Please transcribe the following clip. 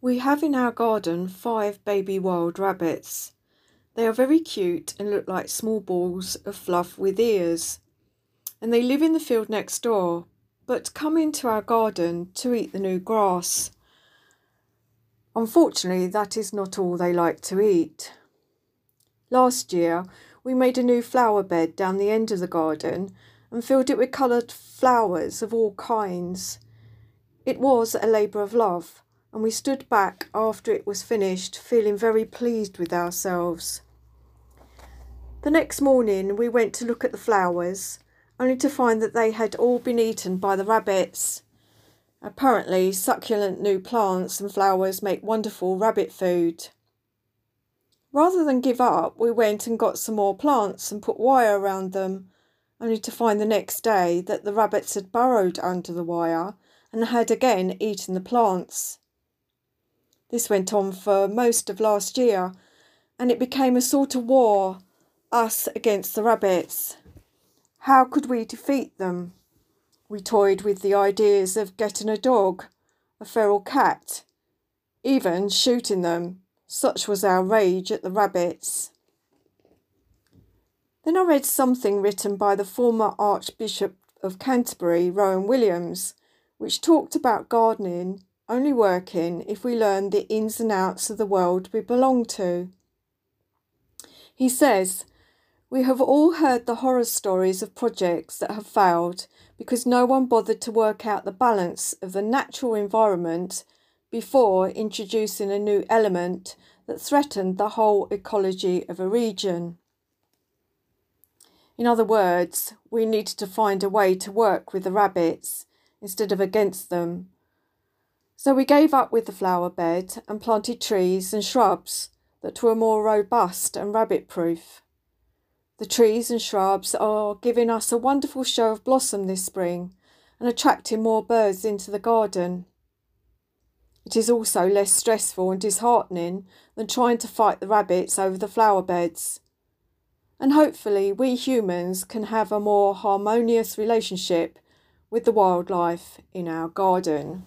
We have in our garden five baby wild rabbits. They are very cute and look like small balls of fluff with ears. And they live in the field next door, but come into our garden to eat the new grass. Unfortunately, that is not all they like to eat. Last year, we made a new flower bed down the end of the garden and filled it with coloured flowers of all kinds. It was a labour of love and we stood back after it was finished, feeling very pleased with ourselves. The next morning, we went to look at the flowers, only to find that they had all been eaten by the rabbits. Apparently, succulent new plants and flowers make wonderful rabbit food. Rather than give up, we went and got some more plants and put wire around them, only to find the next day that the rabbits had burrowed under the wire and had again eaten the plants. This went on for most of last year, and it became a sort of war, us against the rabbits. How could we defeat them? We toyed with the ideas of getting a dog, a feral cat, even shooting them. Such was our rage at the rabbits. Then I read something written by the former Archbishop of Canterbury, Rowan Williams, which talked about gardening only working if we learn the ins and outs of the world we belong to. He says, We have all heard the horror stories of projects that have failed because no one bothered to work out the balance of the natural environment before introducing a new element that threatened the whole ecology of a region. In other words, we needed to find a way to work with the rabbits instead of against them so we gave up with the flower bed and planted trees and shrubs that were more robust and rabbit proof. The trees and shrubs are giving us a wonderful show of blossom this spring and attracting more birds into the garden. It is also less stressful and disheartening than trying to fight the rabbits over the flower beds. And hopefully, we humans can have a more harmonious relationship with the wildlife in our garden.